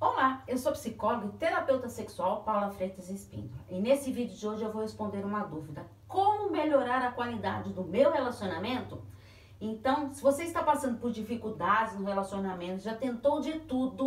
Olá, eu sou psicóloga e terapeuta sexual Paula Freitas Espíndola. E nesse vídeo de hoje eu vou responder uma dúvida: como melhorar a qualidade do meu relacionamento? Então, se você está passando por dificuldades no relacionamento, já tentou de tudo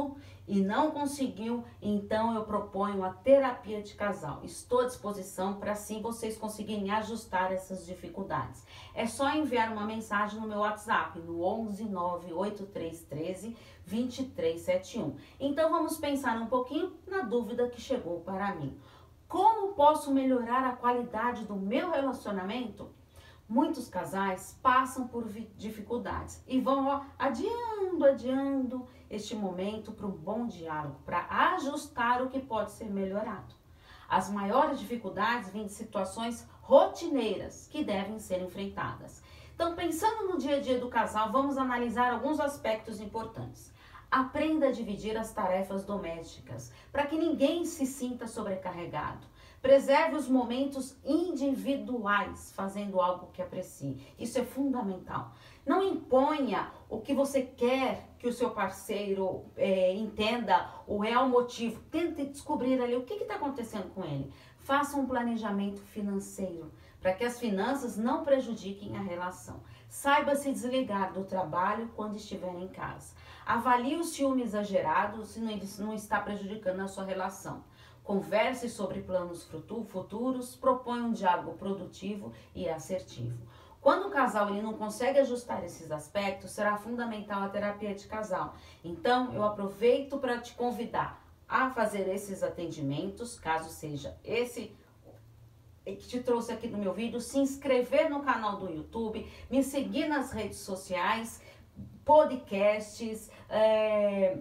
e não conseguiu, então eu proponho a terapia de casal. Estou à disposição para assim vocês conseguirem ajustar essas dificuldades. É só enviar uma mensagem no meu WhatsApp no 11 98313 2371. Então vamos pensar um pouquinho na dúvida que chegou para mim. Como posso melhorar a qualidade do meu relacionamento? Muitos casais passam por dificuldades e vão ó, adiando, adiando este momento para um bom diálogo, para ajustar o que pode ser melhorado. As maiores dificuldades vêm de situações rotineiras que devem ser enfrentadas. Então, pensando no dia a dia do casal, vamos analisar alguns aspectos importantes. Aprenda a dividir as tarefas domésticas para que ninguém se sinta sobrecarregado. Preserve os momentos individuais, fazendo algo que aprecie. Isso é fundamental. Não imponha o que você quer que o seu parceiro é, entenda, o real motivo. Tente descobrir ali o que está acontecendo com ele. Faça um planejamento financeiro para que as finanças não prejudiquem a relação. Saiba se desligar do trabalho quando estiver em casa. Avalie o ciúme exagerado se não está prejudicando a sua relação. Converse sobre planos futuros, proponha um diálogo produtivo e assertivo. Quando o casal ele não consegue ajustar esses aspectos, será fundamental a terapia de casal. Então, eu aproveito para te convidar a fazer esses atendimentos, caso seja esse que te trouxe aqui no meu vídeo, se inscrever no canal do YouTube, me seguir nas redes sociais, podcasts, é,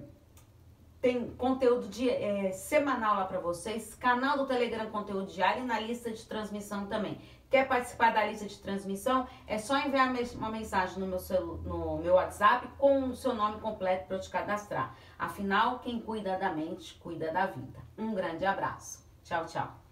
tem conteúdo de, é, semanal lá para vocês, canal do Telegram conteúdo diário e na lista de transmissão também. Quer participar da lista de transmissão? É só enviar uma mensagem no meu, celu, no meu WhatsApp com o seu nome completo para eu te cadastrar. Afinal, quem cuida da mente, cuida da vida. Um grande abraço. Tchau, tchau.